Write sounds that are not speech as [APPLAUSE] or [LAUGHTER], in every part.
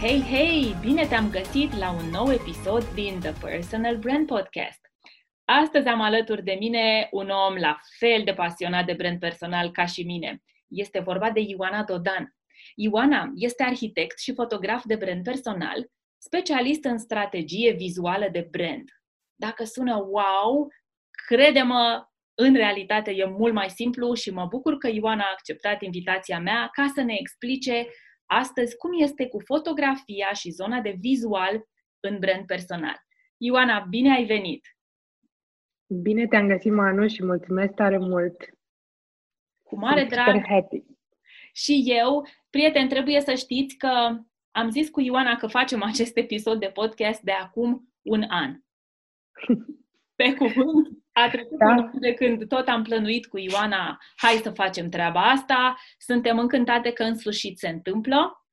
Hei, hei! Bine te-am găsit la un nou episod din The Personal Brand Podcast. Astăzi am alături de mine un om la fel de pasionat de brand personal ca și mine. Este vorba de Ioana Dodan. Ioana este arhitect și fotograf de brand personal, specialist în strategie vizuală de brand. Dacă sună wow, crede-mă, în realitate e mult mai simplu și mă bucur că Ioana a acceptat invitația mea ca să ne explice astăzi cum este cu fotografia și zona de vizual în brand personal. Ioana, bine ai venit! Bine te-am găsit, Manu, și mulțumesc tare mult! Cu mare Sunt drag! Super happy. Și eu, prieten, trebuie să știți că am zis cu Ioana că facem acest episod de podcast de acum un an. [LAUGHS] Pe cuvânt, a trecut da. un de când tot am plănuit cu Ioana, hai să facem treaba asta, suntem încântate că în sfârșit se întâmplă.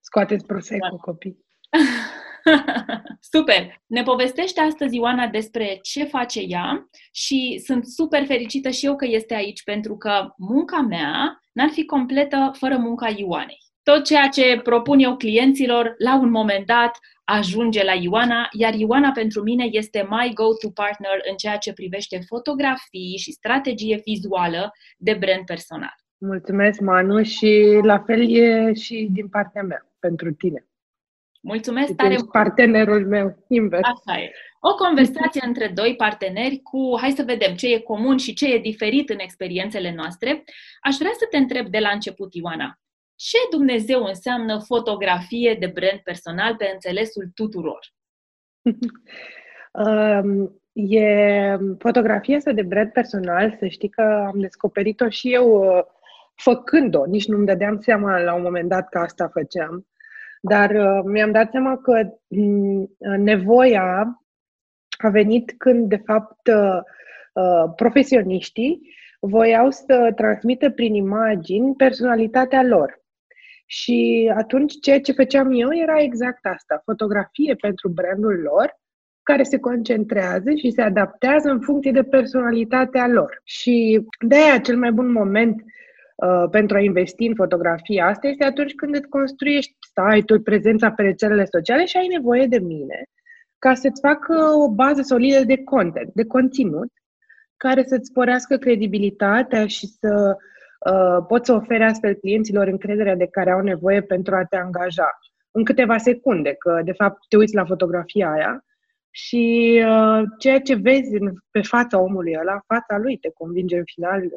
Scoateți prosecco, copii. [LAUGHS] super! Ne povestește astăzi Ioana despre ce face ea și sunt super fericită și eu că este aici pentru că munca mea n-ar fi completă fără munca Ioanei. Tot ceea ce propun eu clienților, la un moment dat, ajunge la Ioana, iar Ioana pentru mine este my go-to partner în ceea ce privește fotografii și strategie vizuală de brand personal. Mulțumesc, Manu, și la fel e și din partea mea, pentru tine. Mulțumesc tare mult! partenerul meu, invers. Așa e. O conversație între doi parteneri cu, hai să vedem ce e comun și ce e diferit în experiențele noastre. Aș vrea să te întreb de la început, Ioana, ce Dumnezeu înseamnă fotografie de brand personal pe înțelesul tuturor? [LAUGHS] um, e fotografia asta de brand personal, să știi că am descoperit-o și eu uh, făcând-o, nici nu-mi dădeam seama la un moment dat că asta făceam, dar uh, mi-am dat seama că uh, nevoia a venit când, de fapt, uh, uh, profesioniștii voiau să transmită prin imagini personalitatea lor. Și atunci ceea ce făceam eu era exact asta, fotografie pentru brandul lor, care se concentrează și se adaptează în funcție de personalitatea lor. Și de aia cel mai bun moment uh, pentru a investi în fotografia asta este atunci când îți construiești site-ul, prezența pe rețelele sociale și ai nevoie de mine ca să-ți facă o bază solidă de content, de conținut, care să-ți sporească credibilitatea și să uh, poți să oferi astfel clienților încrederea de care au nevoie pentru a te angaja în câteva secunde, că de fapt te uiți la fotografia aia și uh, ceea ce vezi în, pe fața omului ăla, fața lui te convinge în final, uh,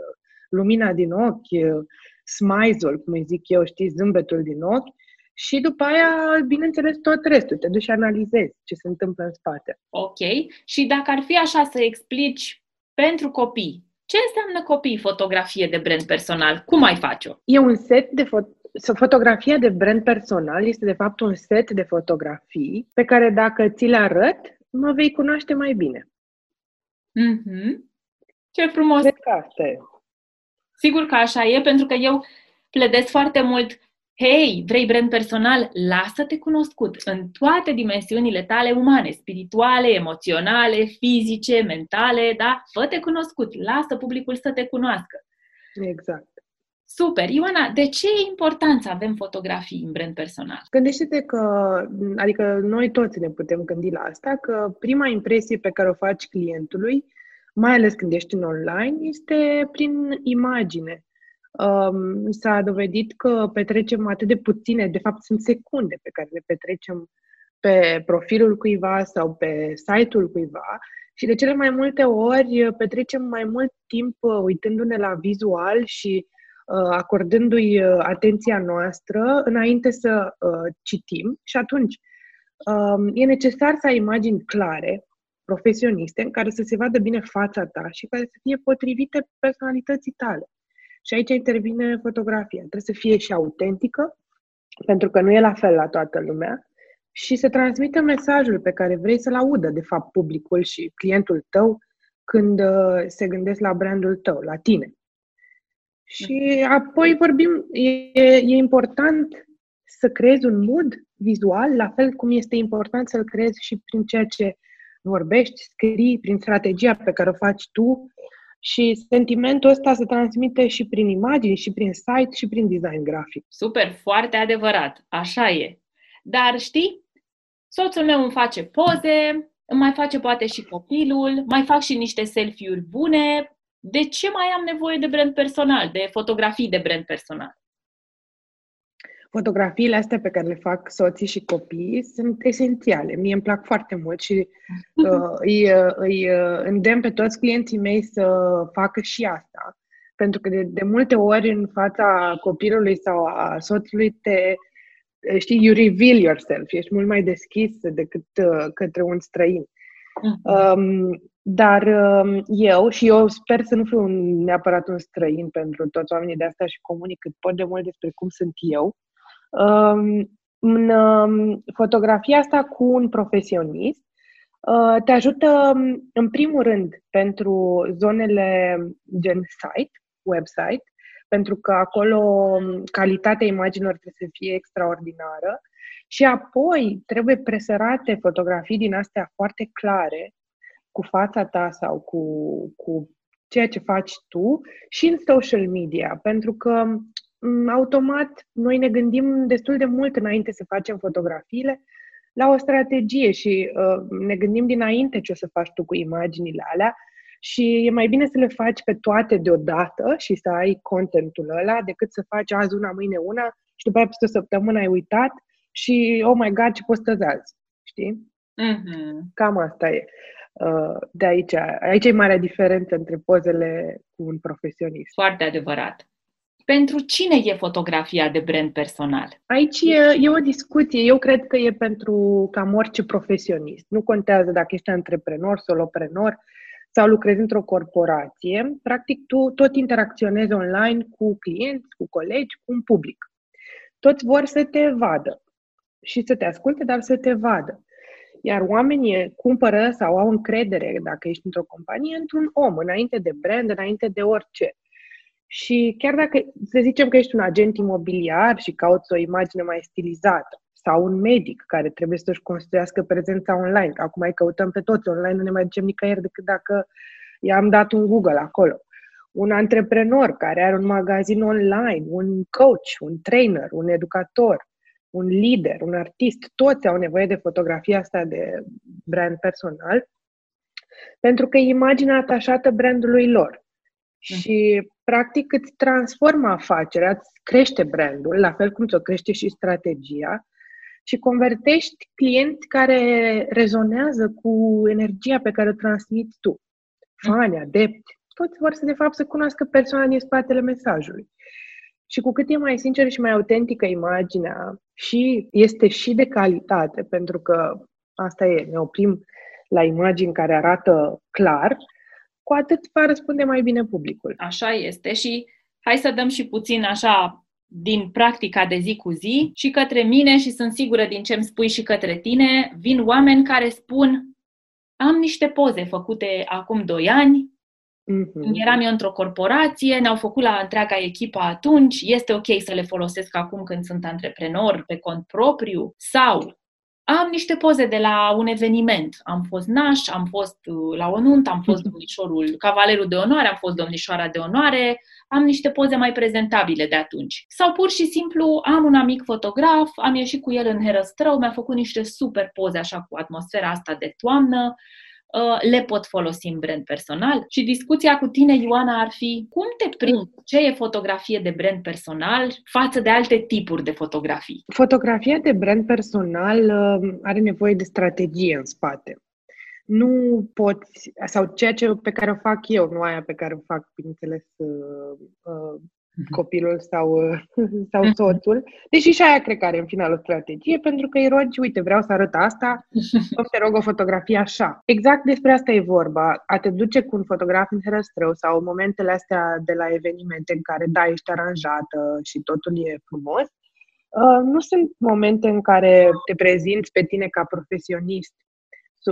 lumina din ochi, uh, smile-ul, cum îi zic eu, știi, zâmbetul din ochi, și după aia, bineînțeles, tot restul. Te duci și analizezi ce se întâmplă în spate. Ok. Și dacă ar fi așa să explici pentru copii, ce înseamnă copii fotografie de brand personal? Cum ai face-o? E un set de fo- Fotografia de brand personal este de fapt un set de fotografii pe care dacă ți le arăt, mă vei cunoaște mai bine. Mm-hmm. Ce frumos! Cred că asta e. Sigur că așa e, pentru că eu pledez foarte mult Hei, vrei brand personal? Lasă-te cunoscut în toate dimensiunile tale umane, spirituale, emoționale, fizice, mentale, da? Fă-te cunoscut, lasă publicul să te cunoască. Exact. Super! Ioana, de ce e important să avem fotografii în brand personal? Gândește-te că, adică noi toți ne putem gândi la asta, că prima impresie pe care o faci clientului, mai ales când ești în online, este prin imagine um, s-a dovedit că petrecem atât de puține, de fapt sunt secunde pe care le petrecem pe profilul cuiva sau pe site-ul cuiva și de cele mai multe ori petrecem mai mult timp uh, uitându-ne la vizual și uh, acordându-i uh, atenția noastră înainte să uh, citim și atunci um, e necesar să ai imagini clare, profesioniste, în care să se vadă bine fața ta și care să fie potrivite personalității tale. Și aici intervine fotografia. Trebuie să fie și autentică, pentru că nu e la fel la toată lumea, și să transmită mesajul pe care vrei să-l audă, de fapt, publicul și clientul tău când uh, se gândesc la brandul tău, la tine. Și apoi vorbim, e, e important să creezi un mood vizual, la fel cum este important să-l creezi și prin ceea ce vorbești, scrii, prin strategia pe care o faci tu și sentimentul ăsta se transmite și prin imagini, și prin site, și prin design grafic. Super, foarte adevărat, așa e. Dar știi, soțul meu îmi face poze, îmi mai face poate și copilul, mai fac și niște selfie-uri bune, de ce mai am nevoie de brand personal, de fotografii de brand personal? Fotografiile astea pe care le fac soții și copiii sunt esențiale. Mie îmi plac foarte mult și [LAUGHS] uh, îi, uh, îi uh, îndemn pe toți clienții mei să facă și asta. Pentru că de, de multe ori în fața copilului sau a soțului te, știi, you reveal yourself, ești mult mai deschis decât uh, către un străin. Uh-huh. Um, dar um, eu, și eu sper să nu fiu un, neapărat un străin pentru toți oamenii de asta și comunic cât pot de mult despre cum sunt eu, um, în um, fotografia asta cu un profesionist uh, te ajută, în primul rând, pentru zonele gen site, website, pentru că acolo calitatea imaginilor trebuie să fie extraordinară și apoi trebuie presărate fotografii din astea foarte clare, cu fața ta sau cu, cu ceea ce faci tu și în social media, pentru că automat noi ne gândim destul de mult înainte să facem fotografiile la o strategie și uh, ne gândim dinainte ce o să faci tu cu imaginile alea și e mai bine să le faci pe toate deodată și să ai contentul ăla decât să faci azi una, mâine una și după aia peste o săptămână ai uitat și oh my god ce postezi azi, știi? Mm-hmm. Cam asta e. Uh, de aici, aici e marea diferență între pozele cu un profesionist. Foarte adevărat. Pentru cine e fotografia de brand personal? Aici e, e o discuție. Eu cred că e pentru cam orice profesionist. Nu contează dacă ești antreprenor, soloprenor sau lucrezi într-o corporație. Practic, tu tot interacționezi online cu clienți, cu colegi, cu un public. Toți vor să te vadă și să te asculte, dar să te vadă. Iar oamenii cumpără sau au încredere, dacă ești într-o companie, într-un om, înainte de brand, înainte de orice. Și chiar dacă, să zicem că ești un agent imobiliar și cauți o imagine mai stilizată, sau un medic care trebuie să-și construiască prezența online, acum mai căutăm pe toți online, nu ne mai ducem nicăieri decât dacă i-am dat un Google acolo. Un antreprenor care are un magazin online, un coach, un trainer, un educator, un lider, un artist, toți au nevoie de fotografia asta de brand personal, pentru că e imaginea atașată brandului lor. Mm. Și, practic, îți transformă afacerea, îți crește brandul, la fel cum ți-o crește și strategia, și convertești clienți care rezonează cu energia pe care o transmiți tu. Fani, adepti, toți vor să, de fapt, să cunoască persoana din spatele mesajului. Și cu cât e mai sinceră și mai autentică imaginea și este și de calitate, pentru că asta e, ne oprim la imagini care arată clar, cu atât va răspunde mai bine publicul. Așa este și hai să dăm și puțin așa din practica de zi cu zi și către mine și sunt sigură din ce îmi spui și către tine, vin oameni care spun am niște poze făcute acum 2 ani, Mm-hmm. Eram eu într-o corporație, ne-au făcut la întreaga echipă atunci, este ok să le folosesc acum când sunt antreprenor pe cont propriu sau am niște poze de la un eveniment. Am fost naș, am fost uh, la o nuntă, am fost [LAUGHS] domnișorul, cavalerul de onoare, am fost domnișoara de onoare, am niște poze mai prezentabile de atunci. Sau pur și simplu am un amic fotograf, am ieșit cu el în Herăstrău, mi-a făcut niște super poze așa cu atmosfera asta de toamnă, Uh, le pot folosi în brand personal. Și discuția cu tine, Ioana, ar fi cum te prind ce e fotografie de brand personal față de alte tipuri de fotografii? Fotografia de brand personal uh, are nevoie de strategie în spate. Nu poți, sau ceea ce pe care o fac eu, nu aia pe care o fac, bineînțeles, uh, Mhm. Copilul sau, [LAUGHS] sau mhm. soțul. Deși și aia cred că are în final o strategie, pentru că îi rogi, uite, vreau să arăt asta, [LAUGHS] o să rog o fotografie așa. Exact despre asta e vorba. A te duce cu un fotograf în herăstrău sau momentele astea de la evenimente în care, da, ești aranjată și totul e frumos, Uh, nu sunt momente în care te prezinți pe tine ca profesionist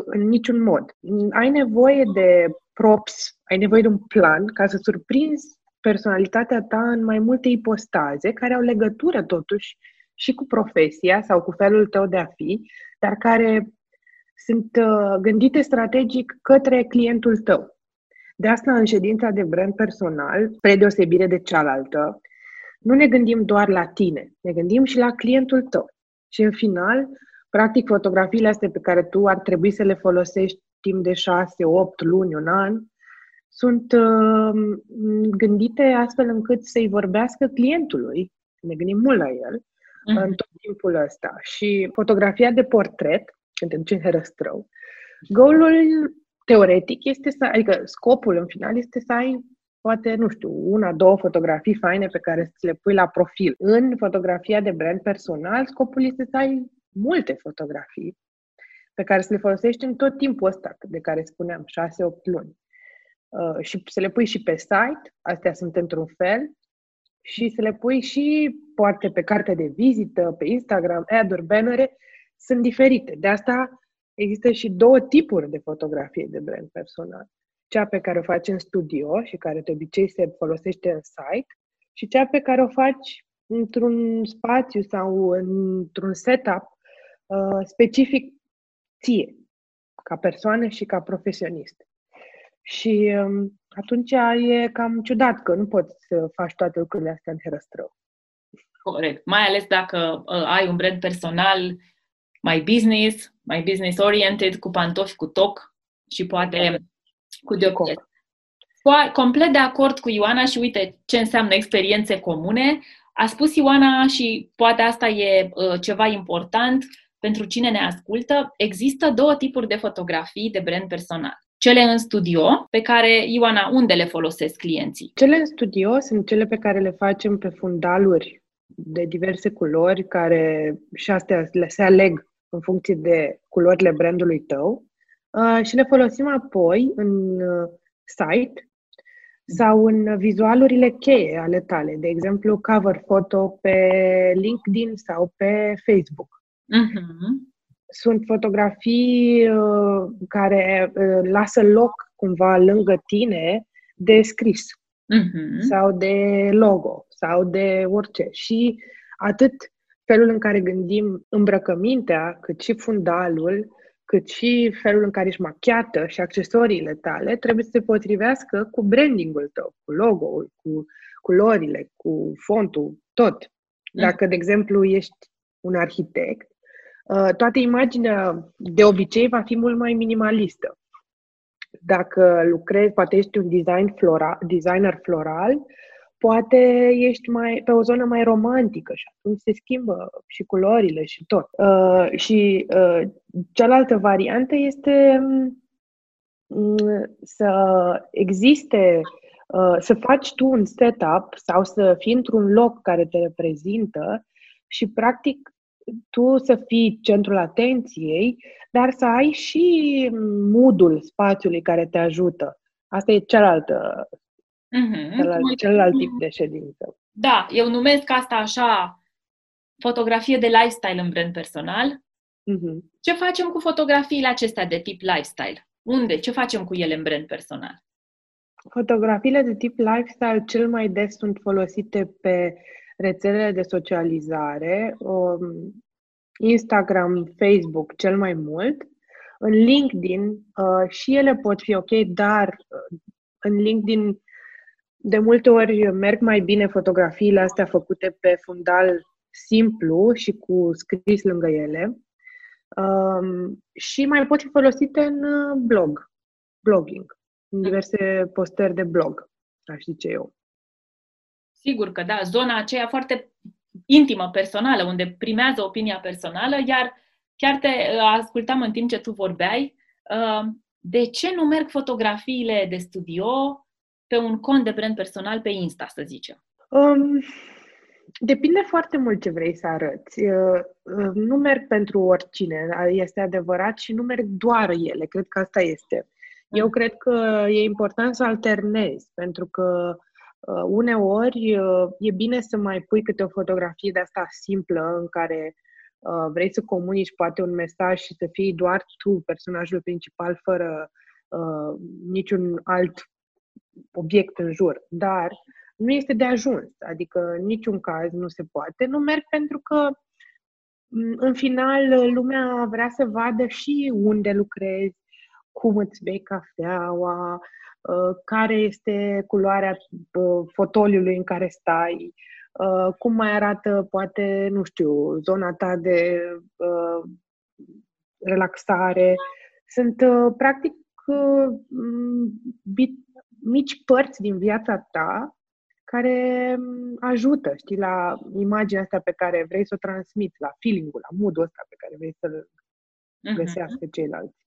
în niciun mod. Ai nevoie de props, ai nevoie de un plan ca să surprinzi personalitatea ta în mai multe ipostaze care au legătură totuși și cu profesia sau cu felul tău de a fi, dar care sunt uh, gândite strategic către clientul tău. De asta, în ședința de brand personal, spre deosebire de cealaltă, nu ne gândim doar la tine, ne gândim și la clientul tău. Și în final, practic, fotografiile astea pe care tu ar trebui să le folosești timp de 6, 8 luni, un an, sunt uh, gândite astfel încât să-i vorbească clientului, ne gândim mult la el, mm-hmm. în tot timpul ăsta. Și fotografia de portret, când te duci în herăstrău, goalul teoretic este să, adică scopul în final este să ai poate, nu știu, una, două fotografii faine pe care să le pui la profil. În fotografia de brand personal, scopul este să ai multe fotografii pe care să le folosești în tot timpul ăsta de care spuneam, 6-8 luni. Uh, și să le pui și pe site, astea sunt într-un fel, și să le pui și poate pe carte de vizită, pe Instagram, ad-uri, bannere, sunt diferite. De asta există și două tipuri de fotografie de brand personal. Cea pe care o faci în studio și care de obicei se folosește în site și cea pe care o faci într-un spațiu sau într-un setup uh, specific ție, ca persoană și ca profesionist. Și um, atunci e cam ciudat că nu poți să faci toate lucrurile astea în herăstrău. Corect. Mai ales dacă uh, ai un brand personal mai business, mai business oriented, cu pantofi cu toc și poate cu dioptric. Complet de acord cu Ioana și uite ce înseamnă experiențe comune. A spus Ioana și poate asta e uh, ceva important pentru cine ne ascultă. Există două tipuri de fotografii de brand personal. Cele în studio, pe care, Ioana, unde le folosesc clienții? Cele în studio sunt cele pe care le facem pe fundaluri de diverse culori, care și astea le se aleg în funcție de culorile brandului tău uh, și le folosim apoi în uh, site sau în vizualurile cheie ale tale, de exemplu cover photo pe LinkedIn sau pe Facebook. Uh-huh. Sunt fotografii uh, care uh, lasă loc cumva lângă tine de scris uh-huh. sau de logo sau de orice. Și atât felul în care gândim îmbrăcămintea, cât și fundalul, cât și felul în care ești machiată și accesoriile tale, trebuie să se potrivească cu brandingul tău, cu logo-ul, cu culorile, cu fontul, tot. Dacă, de exemplu, ești un arhitect, uh, toată imaginea de obicei va fi mult mai minimalistă. Dacă lucrezi, poate ești un design flora, designer floral, poate ești mai pe o zonă mai romantică și atunci se schimbă și culorile și tot. Uh, și uh, cealaltă variantă este um, să existe, uh, să faci tu un setup sau să fii într-un loc care te reprezintă și practic tu să fii centrul atenției, dar să ai și moodul spațiului care te ajută. Asta e cealaltă Mm-hmm. Celălalt, celălalt tip de ședință. Da, eu numesc asta așa fotografie de lifestyle în brand personal. Mm-hmm. Ce facem cu fotografiile acestea de tip lifestyle? Unde? Ce facem cu ele în brand personal? Fotografiile de tip lifestyle cel mai des sunt folosite pe rețelele de socializare, um, Instagram, Facebook cel mai mult. În LinkedIn uh, și ele pot fi ok, dar uh, în LinkedIn de multe ori merg mai bine fotografiile astea făcute pe fundal simplu și cu scris lângă ele um, și mai pot fi folosite în uh, blog, blogging, în mm. diverse postări de blog, aș zice eu. Sigur că da, zona aceea foarte intimă, personală, unde primează opinia personală, iar chiar te uh, ascultam în timp ce tu vorbeai, uh, de ce nu merg fotografiile de studio pe un cont de brand personal pe Insta, să zicem? Um, depinde foarte mult ce vrei să arăți. Uh, uh, nu merg pentru oricine, este adevărat, și nu merg doar ele. Cred că asta este. Eu mm. cred că e important să alternezi, pentru că Uh, uneori uh, e bine să mai pui câte o fotografie de asta simplă în care uh, vrei să comunici poate un mesaj și să fii doar tu personajul principal fără uh, niciun alt obiect în jur. Dar nu este de ajuns, adică în niciun caz nu se poate. Nu merg pentru că în final lumea vrea să vadă și unde lucrezi, cum îți bei cafeaua, Uh, care este culoarea uh, fotoliului în care stai, uh, cum mai arată, poate, nu știu, zona ta de relaxare. Sunt, practic, mici părți din viața ta care ajută, știi, la imaginea asta pe care vrei să o transmiți, la feeling-ul, la mood-ul ăsta pe care vrei să-l mhm. găsească ceilalți.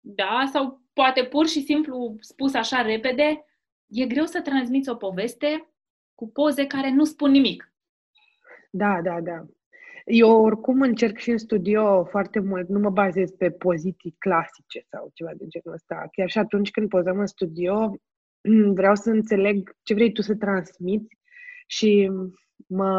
Da, sau poate pur și simplu spus așa repede, e greu să transmiți o poveste cu poze care nu spun nimic. Da, da, da. Eu oricum încerc și în studio foarte mult, nu mă bazez pe poziții clasice sau ceva de genul ăsta. Chiar și atunci când pozăm în studio, vreau să înțeleg ce vrei tu să transmiți și mă,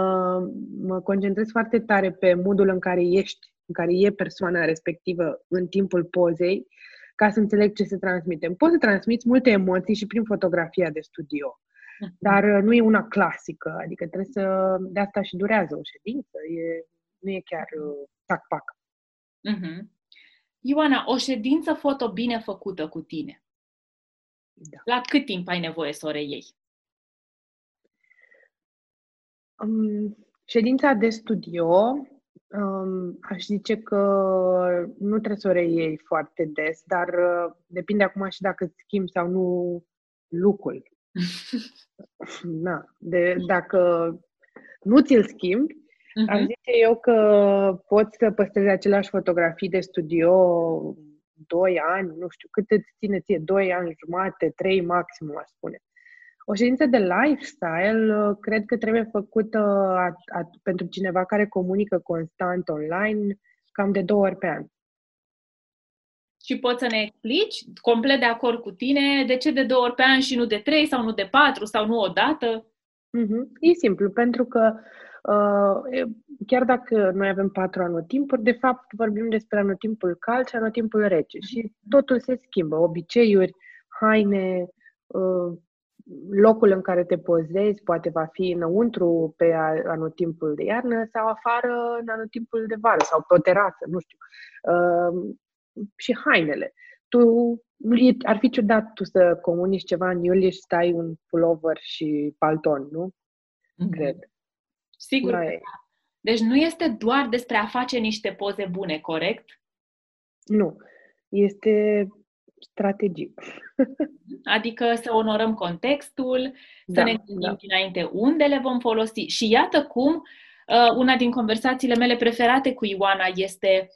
mă concentrez foarte tare pe modul în care ești, în care e persoana respectivă în timpul pozei ca să înțeleg ce se transmite. Poți să transmiți multe emoții și prin fotografia de studio, mhm. dar uh, nu e una clasică, adică trebuie să... De asta și durează o ședință, e, nu e chiar uh, tac-pac. Mm-hmm. Ioana, o ședință foto bine făcută cu tine. Da. La cât timp ai nevoie să o reiei? Um, ședința de studio Um, aș zice că nu trebuie să o reiei foarte des, dar uh, depinde acum și dacă îți schimbi sau nu lucrul. [LAUGHS] Na, de, dacă nu ți-l schimbi, uh-huh. aș zice eu că poți să păstrezi aceleași fotografii de studio 2 ani, nu știu, cât îți ține ție, 2 ani, jumate, 3 maxim, aș spune. O ședință de lifestyle uh, cred că trebuie făcută a, a, pentru cineva care comunică constant online cam de două ori pe an. Și poți să ne explici, complet de acord cu tine, de ce de două ori pe an și nu de trei sau nu de patru sau nu o dată? Mm-hmm. E simplu, pentru că uh, chiar dacă noi avem patru anotimpuri, de fapt vorbim despre anotimpul cald și anotimpul rece și totul se schimbă, obiceiuri, haine, uh, locul în care te pozezi poate va fi înăuntru pe anotimpul de iarnă sau afară în anotimpul de vară sau pe o terasă, nu știu. Uh, și hainele. Tu, ar fi ciudat tu să comunici ceva în iulie și stai un pullover și palton, nu? Mm-hmm. Cred. Sigur că da. Deci nu este doar despre a face niște poze bune, corect? Nu. Este strategic. [LAUGHS] Adică să onorăm contextul, da, să ne gândim da. dinainte unde le vom folosi. Și iată cum uh, una din conversațiile mele preferate cu Ioana este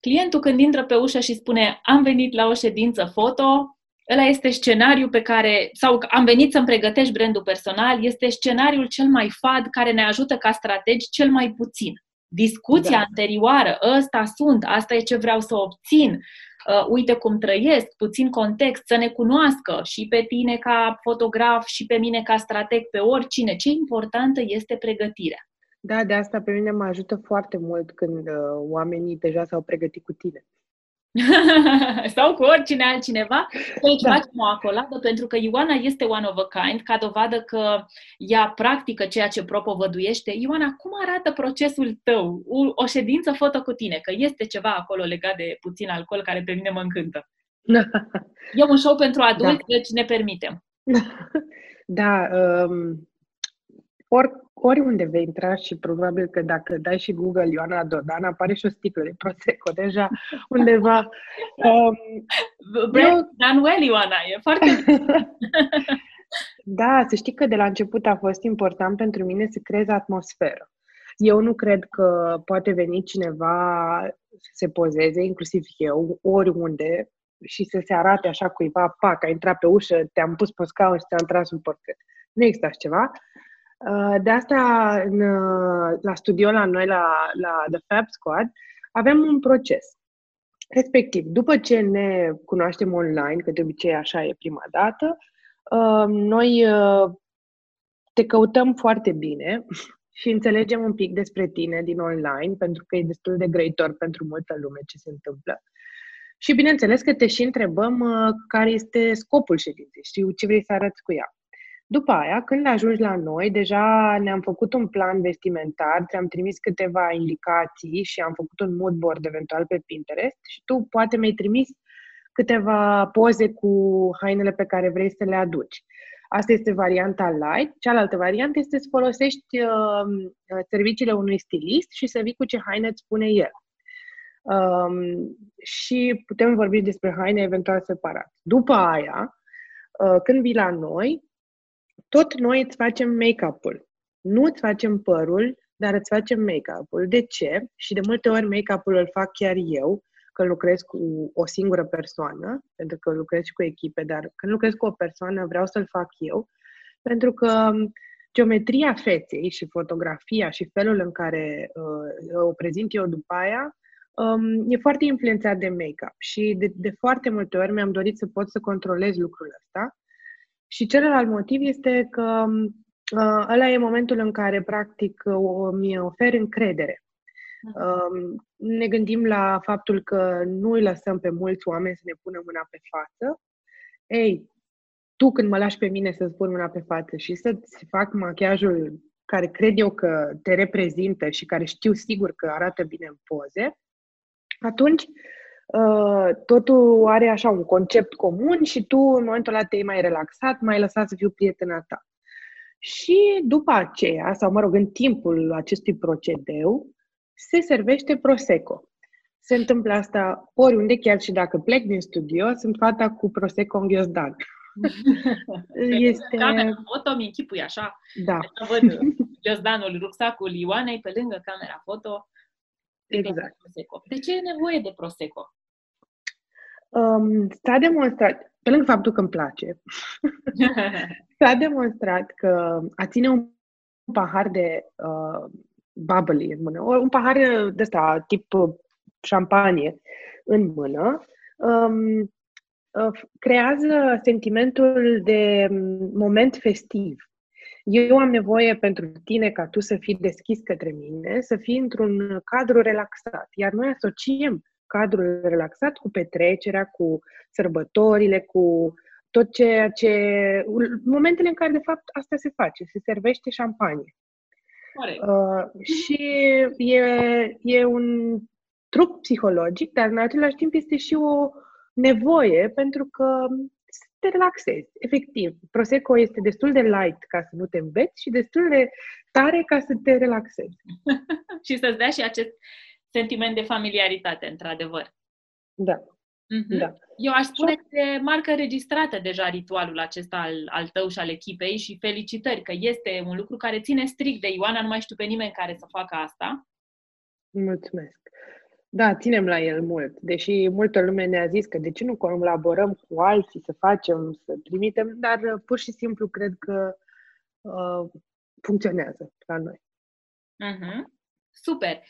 clientul când intră pe ușă și spune am venit la o ședință foto, ăla este scenariul pe care, sau am venit să-mi pregătești brandul personal, este scenariul cel mai fad care ne ajută ca strategi cel mai puțin. Discuția da. anterioară, ăsta sunt, asta e ce vreau să obțin, uh, uite cum trăiesc, puțin context, să ne cunoască și pe tine ca fotograf și pe mine ca strateg, pe oricine. Ce importantă este pregătirea. Da, de asta pe mine mă ajută foarte mult când uh, oamenii deja s-au pregătit cu tine. [LAUGHS] sau cu oricine altcineva, să da. facem o acoladă, pentru că Ioana este one of a kind, ca dovadă că ea practică ceea ce propovăduiește. Ioana, cum arată procesul tău? O ședință foto cu tine, că este ceva acolo legat de puțin alcool care pe mine mă încântă. [LAUGHS] e un show pentru adulți, da. deci ne permitem. [LAUGHS] Da, um, Or, oriunde vei intra și probabil că dacă dai și Google Ioana Dodan, apare și o sticlă de Prosecco deja undeva. [LAUGHS] Um, eu... Danuel Ioana, e foarte... [LAUGHS] da, să știi că de la început a fost important pentru mine să creez atmosferă. Eu nu cred că poate veni cineva să se pozeze, inclusiv eu, oriunde, și să se arate așa cuiva, pac, a intrat pe ușă, te-am pus pe scaun și te-am tras un portret. Nu există așa ceva. Uh, de asta, în, uh, la studio la noi, la, la The Fab Squad, avem un proces. Respectiv, după ce ne cunoaștem online, că de obicei așa e prima dată, uh, noi te căutăm foarte bine [LAUGHS] și înțelegem un pic despre tine din online, pentru că e destul de grăitor pentru multă lume ce se întâmplă. Și bineînțeles că te și întrebăm uh, care este scopul ședinței și ce vrei să arăți cu ea. După aia, când ajungi la noi, deja ne-am făcut un plan vestimentar, ți-am trimis câteva indicații și am făcut un mood board eventual pe Pinterest și tu poate mi-ai trimis câteva poze cu hainele pe care vrei să le aduci. Asta este varianta light. Cealaltă variantă este să folosești uh, serviciile unui stilist și să vii cu ce haine îți spune el. Um, și putem vorbi despre haine eventual separat. După aia, uh, când vii la noi, tot noi îți facem make-up-ul. Nu îți facem părul, dar îți facem make-up-ul. De ce? Și de multe ori make-up-ul îl fac chiar eu, că lucrez cu o singură persoană, pentru că lucrez și cu echipe, dar când lucrez cu o persoană vreau să-l fac eu, pentru că um, geometria feței și fotografia și felul în care uh, o prezint eu după aia um, e foarte influențat de make-up și de, de foarte multe ori mi-am dorit să pot să controlez lucrul ăsta și celălalt motiv este că um, uh, ăla e momentul în care, practic, uh, mi ofer încredere. Uh, ne gândim la faptul că nu îi lăsăm pe mulți oameni să ne pună mâna pe față. Ei, tu când mă lași pe mine să-ți pun mâna pe față și să-ți fac machiajul care cred eu că te reprezintă și care știu sigur că arată bine în poze, atunci Uh, totul are așa un concept comun și tu în momentul ăla te-ai mai relaxat, mai lăsat să fiu prietena ta. Și după aceea, sau mă rog, în timpul acestui procedeu, se servește Prosecco. Se întâmplă asta oriunde, chiar și dacă plec din studio, sunt fata cu Prosecco în ghiozdan. [LAUGHS] este... Camera foto, mi închipui așa. Da. Văd ghiozdanul, rucsacul Ioanei pe lângă camera foto. Exact. De ce e nevoie de Prosecco? Um, s-a demonstrat, pe lângă faptul că îmi place, [LAUGHS] s-a demonstrat că a ține un pahar de uh, bubbly în mână, un pahar de ăsta, tip șampanie în mână, um, uh, creează sentimentul de moment festiv. Eu am nevoie pentru tine ca tu să fii deschis către mine, să fii într-un cadru relaxat, iar noi asociem cadrul relaxat cu petrecerea, cu sărbătorile, cu tot ceea ce... momentele în care, de fapt, asta se face, se servește șampanie. Uh, și e, e un truc psihologic, dar în același timp este și o nevoie pentru că să te relaxezi. Efectiv, Prosecco este destul de light ca să nu te înveți și destul de tare ca să te relaxezi. [LAUGHS] și să-ți dea și acest sentiment de familiaritate, într-adevăr. Da. Mm-hmm. da. Eu aș spune că e marcă registrată deja ritualul acesta al, al tău și al echipei și felicitări că este un lucru care ține strict de Ioana, nu mai știu pe nimeni care să facă asta. Mulțumesc. Da, ținem la el mult, deși multă lume ne-a zis că de ce nu colaborăm cu alții să facem, să trimitem, dar uh, pur și simplu cred că uh, funcționează la noi. Uh-huh. Super.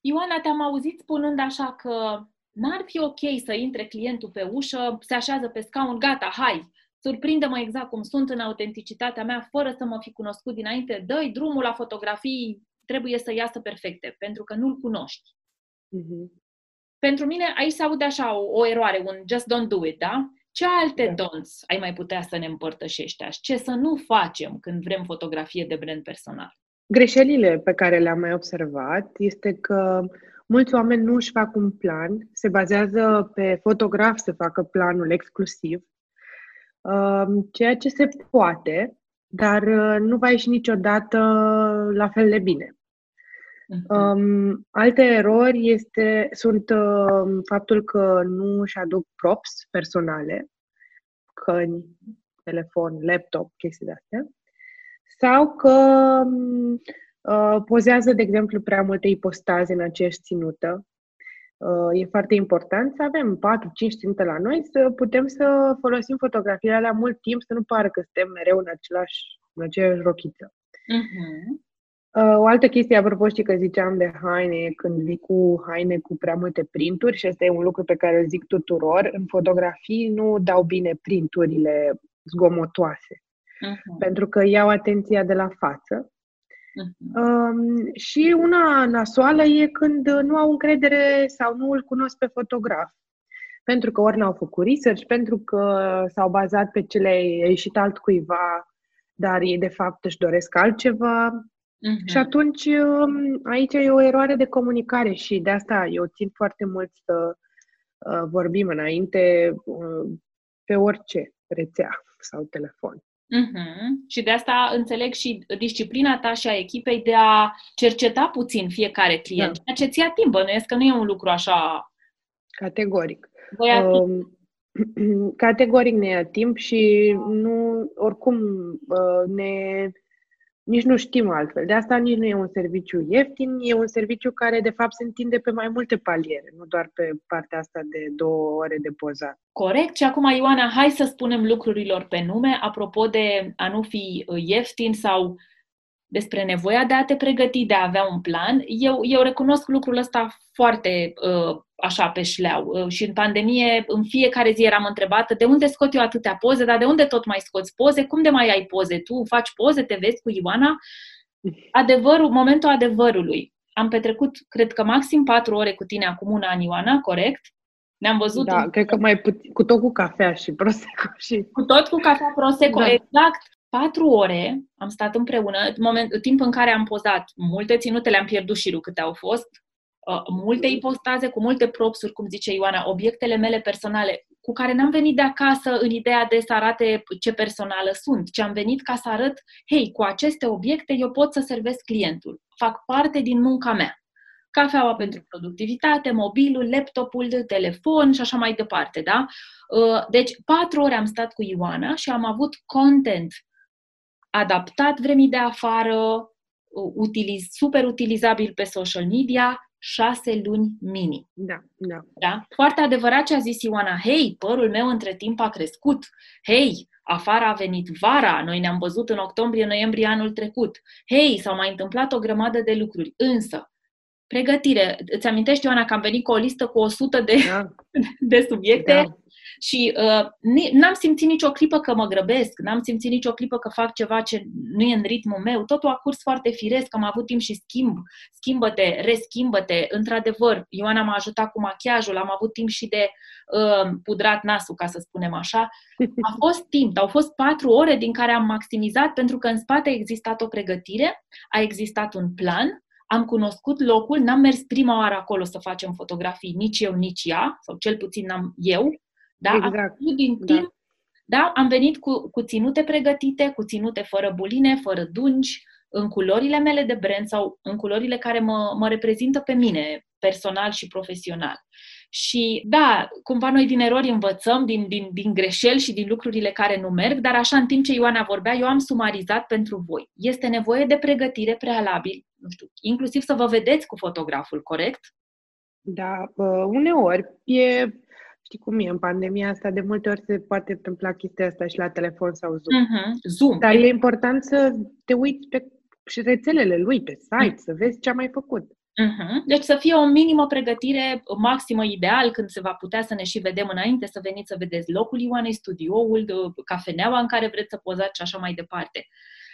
Ioana, te-am auzit spunând așa că n-ar fi ok să intre clientul pe ușă, se așează pe scaun, gata, hai, surprinde-mă exact cum sunt în autenticitatea mea, fără să mă fi cunoscut dinainte, dă drumul la fotografii, trebuie să iasă perfecte, pentru că nu-l cunoști. Mm-hmm. Pentru mine aici se aude așa o, o eroare, un just don't do it, da? Ce alte da. don'ts ai mai putea să ne împărtășești? Ce să nu facem când vrem fotografie de brand personal? Greșelile pe care le-am mai observat este că mulți oameni nu își fac un plan, se bazează pe fotograf să facă planul exclusiv, um, ceea ce se poate, dar uh, nu va ieși niciodată la fel de bine. Mhm. Um, alte erori este, sunt uh, faptul că nu își aduc props personale, căni, telefon, laptop, chestii de astea sau că uh, pozează, de exemplu, prea multe ipostaze în aceeași ținută. Uh, e foarte important să avem 4-5 ținute la noi, să putem să folosim fotografiile alea mult timp, să nu pară că suntem mereu în, același, în aceeași rochiță. Uh-huh. Uh, o altă chestie, apropo, știi că ziceam de haine, când vii cu haine cu prea multe printuri, și asta e un lucru pe care îl zic tuturor, în fotografii nu dau bine printurile zgomotoase. uh-huh. pentru că iau atenția de la față. Uh-huh. Um, și una nasoală e când nu au încredere sau nu îl cunosc pe fotograf. Pentru că ori n-au făcut research, pentru că s-au bazat pe ce le-a ieșit altcuiva, dar ei de fapt își doresc altceva. Uh-huh. Și atunci um, aici e o eroare de comunicare și de asta eu țin foarte mult să uh, vorbim înainte uh, pe orice rețea sau telefon. Uh-huh. Și de asta înțeleg și disciplina ta și a echipei de a cerceta puțin fiecare client, da. ceea ce ți-a timp, bănuiesc că nu e un lucru așa... Categoric. Um, [CLEARS THROAT] categoric ne ia timp și nu, oricum uh, ne nici nu știm altfel. De asta nici nu e un serviciu ieftin, e un serviciu care de fapt se întinde pe mai multe paliere, nu doar pe partea asta de două ore de pozat. Corect. Și acum, Ioana, hai să spunem lucrurilor pe nume, apropo de a nu fi uh, ieftin sau despre nevoia de a te pregăti, de a avea un plan. Eu, eu recunosc lucrul ăsta foarte uh, așa pe șleau. Uh, și în pandemie, în fiecare zi eram întrebată de unde scot eu atâtea poze, dar de unde tot mai scoți poze? Cum de mai ai poze? Tu faci poze, te vezi cu Ioana? Adevărul, momentul adevărului. Am petrecut, cred că maxim patru ore cu tine acum un an, Ioana, corect? Ne-am văzut. Da, în... cred că mai puțin, cu tot cu cafea și prosecco. Și... Cu tot cu cafea prosecco, da. exact. Patru ore am stat împreună, în moment, timp în care am pozat multe ținute, le-am pierdut și câte au fost, Uh, multe ipostaze cu multe propsuri, cum zice Ioana, obiectele mele personale, cu care n-am venit de acasă în ideea de să arate ce personală sunt, ci am venit ca să arăt, hei, cu aceste obiecte eu pot să servesc clientul. Fac parte din munca mea. Cafeaua pentru productivitate, mobilul, laptopul, telefon și așa mai departe, da? Uh, deci, patru ore am stat cu Ioana și am avut content adaptat vremii de afară, uh, utiliz, super utilizabil pe social media, șase luni mini. Da, da. da? Foarte adevărat ce a zis Ioana. Hei, părul meu între timp a crescut. Hei, afară a venit vara, noi ne-am văzut în octombrie-noiembrie anul trecut. Hei, s-au mai întâmplat o grămadă de lucruri. Însă, pregătire. Îți amintești, Ioana, că am venit cu o listă cu 100 de, da. [LAUGHS] de subiecte? Da. Și uh, n-am simțit nicio clipă că mă grăbesc, n-am simțit nicio clipă că fac ceva ce nu e în ritmul meu. Totul a curs foarte firesc, am avut timp și schimb, schimbă-te, reschimbă-te. Într-adevăr, Ioana m-a ajutat cu machiajul, am avut timp și de uh, pudrat nasul, ca să spunem așa. A fost timp, au fost patru ore din care am maximizat pentru că în spate a existat o pregătire, a existat un plan, am cunoscut locul, n-am mers prima oară acolo să facem fotografii, nici eu, nici ea, sau cel puțin n-am eu, da? Exact. Am din da. timp, da. da? Am venit cu, cu ținute pregătite, cu ținute fără buline, fără dungi, în culorile mele de brand sau în culorile care mă, mă reprezintă pe mine, personal și profesional. Și da, cumva noi din erori învățăm, din, din, din greșeli și din lucrurile care nu merg, dar așa în timp ce Ioana vorbea, eu am sumarizat pentru voi. Este nevoie de pregătire prealabil, nu știu, inclusiv să vă vedeți cu fotograful, corect? Da, uneori e Știi cum e, în pandemia asta de multe ori se poate întâmpla chestia asta și la telefon sau Zoom. Uh-huh. Zoom. Dar e important să te uiți pe și rețelele lui, pe site, uh-huh. să vezi ce a mai făcut. Uh-huh. Deci să fie o minimă pregătire, maximă ideal, când se va putea să ne și vedem înainte, să veniți să vedeți locul Ioanei, studioul, cafeneaua în care vreți să pozați și așa mai departe.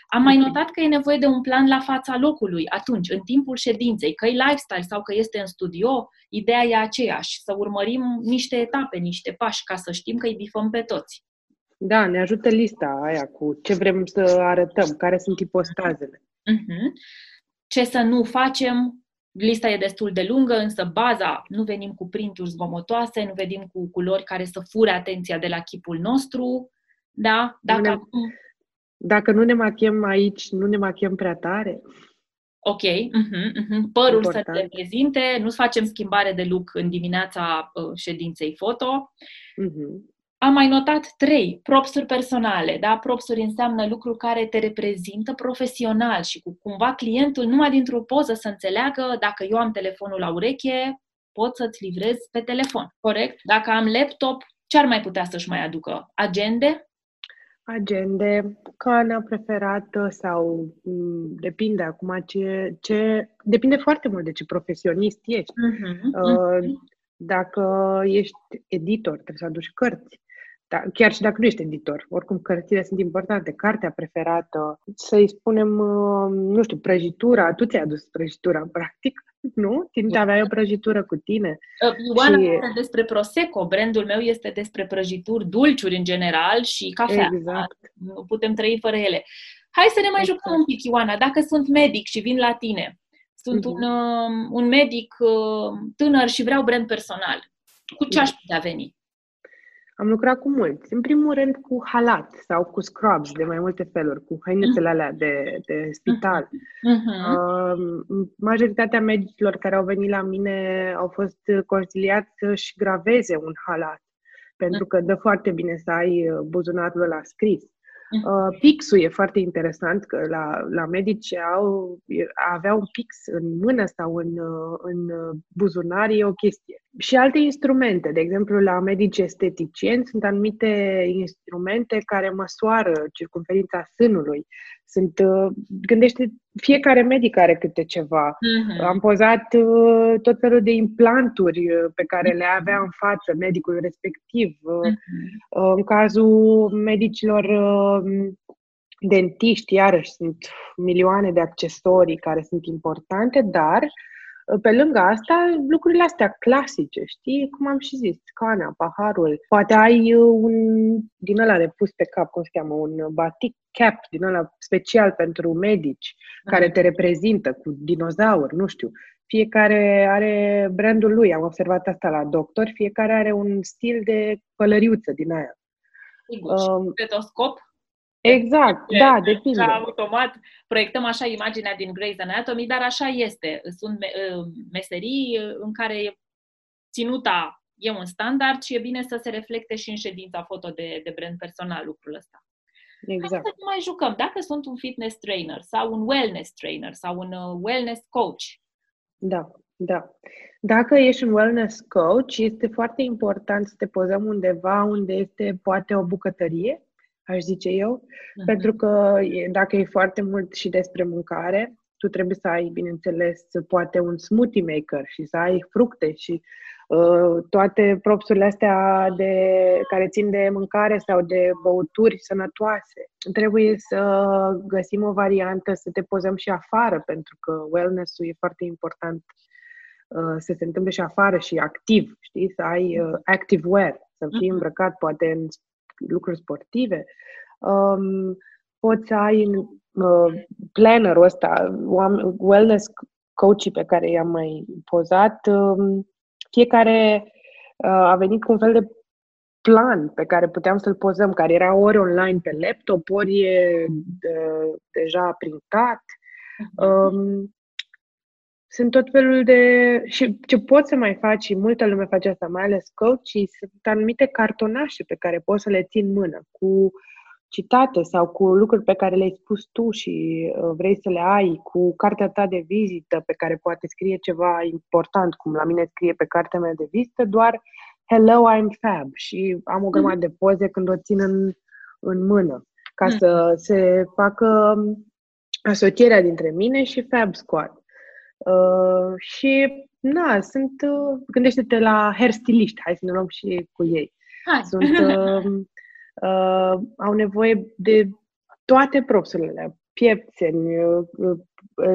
Am mai notat că e nevoie de un plan la fața locului atunci, în timpul ședinței, că e lifestyle sau că este în studio, ideea e aceeași, să urmărim niște etape, niște pași, ca să știm că îi bifăm pe toți. Da, ne ajută lista aia cu ce vrem să arătăm, care sunt ipostazele. Uh-huh. Ce să nu facem, lista e destul de lungă, însă baza, nu venim cu printuri zgomotoase, nu venim cu culori care să fure atenția de la chipul nostru, da? Dacă ne, acum dacă nu ne machiem aici, nu ne machiem prea tare. Ok, uh-huh, uh-huh. părul Important. să te prezinte, nu facem schimbare de look în dimineața uh, ședinței foto. Uh-huh. Am mai notat trei, propsuri personale. Da? Propsuri înseamnă lucruri care te reprezintă profesional și cu cumva clientul numai dintr-o poză să înțeleagă dacă eu am telefonul la ureche, pot să-ți livrez pe telefon. Corect? Dacă am laptop, ce ar mai putea să-și mai aducă? Agende? Agende, cana preferată sau m- mm, depinde acum ce, ce... Depinde foarte mult de ce profesionist ești. Uh-huh, uh, Dacă ești editor, trebuie să aduci cărți. da, chiar și dacă nu ești editor, oricum cărțile sunt importante, cartea preferată, să-i spunem, uh, nu știu, prăjitura, tu ți-ai adus prăjitura, practic, nu? Timp aveai o prăjitură cu tine. Uh, Ioana și... este despre Prosecco, brandul meu este despre prăjituri, dulciuri în general și cafea. Exact. Nu putem trăi fără ele. Hai să ne mai exact. jucăm un pic, Ioana. Dacă sunt medic și vin la tine, sunt uh-huh. un, uh, un medic uh, tânăr și vreau brand personal, cu ce aș putea veni? Am lucrat cu mulți. În primul rând cu halat sau cu scrubs de mai multe feluri, cu hainețele alea de, de spital. Uh-huh. Uh, majoritatea medicilor care au venit la mine au fost consiliați să-și graveze un halat, pentru că dă foarte bine să ai buzunarul la scris. Uh, pixul e foarte interesant, că la, la medici au, avea un pix în mână sau în, uh, în buzunar e o chestie. Și alte instrumente, de exemplu, la medici esteticieni sunt anumite instrumente care măsoară circunferința sânului sunt, uh, gândește, fiecare medic are câte ceva. Uh-huh. Am pozat uh, tot felul de implanturi uh, pe care le avea în față medicul respectiv. Uh-huh. În cazul medicilor uh, dentiști, iarăși, sunt milioane de accesorii care sunt importante, dar pe lângă asta, lucrurile astea clasice, știi? Cum am și zis, cana, paharul. Poate ai un din ăla de pus pe cap, cum se cheamă, un batic cap din ăla special pentru medici, Aha. care te reprezintă cu dinozauri, nu știu. Fiecare are brandul lui, am observat asta la doctor, fiecare are un stil de pălăriuță din aia. Sigur, um, stetoscop? Exact, de, da, depinde. automat proiectăm așa imaginea din Grey's Anatomy, dar așa este. Sunt uh, meserii uh, în care ținuta e un standard și e bine să se reflecte și în ședința foto de, de brand personal lucrul ăsta. Exact. Hai să mai jucăm. Dacă sunt un fitness trainer sau un wellness trainer sau un uh, wellness coach. Da, da. Dacă ești un wellness coach, este foarte important să te pozăm undeva unde este poate o bucătărie, aș zice eu, uh-huh. pentru că dacă e foarte mult și despre mâncare, tu trebuie să ai, bineînțeles, poate un smoothie maker și să ai fructe și uh, toate propsurile astea de, care țin de mâncare sau de băuturi sănătoase. Trebuie să găsim o variantă să te pozăm și afară, pentru că wellness-ul e foarte important uh, să se întâmple și afară și activ, știi? Să ai uh, active wear, să fii mhm. îmbrăcat poate în lucruri sportive. Um, poți să ai în uh, plannerul ăsta, wellness coachii pe care i-am mai pozat, um, fiecare uh, a venit cu un fel de plan pe care puteam să-l pozăm, care era ori online pe laptop, ori e de, deja printat. Um, sunt tot felul de... Și ce poți să mai faci, și multă lume face asta, mai ales coachii, sunt anumite cartonașe pe care poți să le ții în mână, cu citate sau cu lucruri pe care le-ai spus tu și uh, vrei să le ai, cu cartea ta de vizită pe care poate scrie ceva important, cum la mine scrie pe cartea mea de vizită, doar Hello, I'm Fab și am o grămadă de poze când o țin în, în mână, ca să mm. se facă asocierea dintre mine și Fab Squad. Uh, și, na, sunt, uh, gândește-te la hair stylist, hai să ne luăm și cu ei. Hai. Sunt, uh, uh, au nevoie de toate propsurile, piepțeni, uh, uh,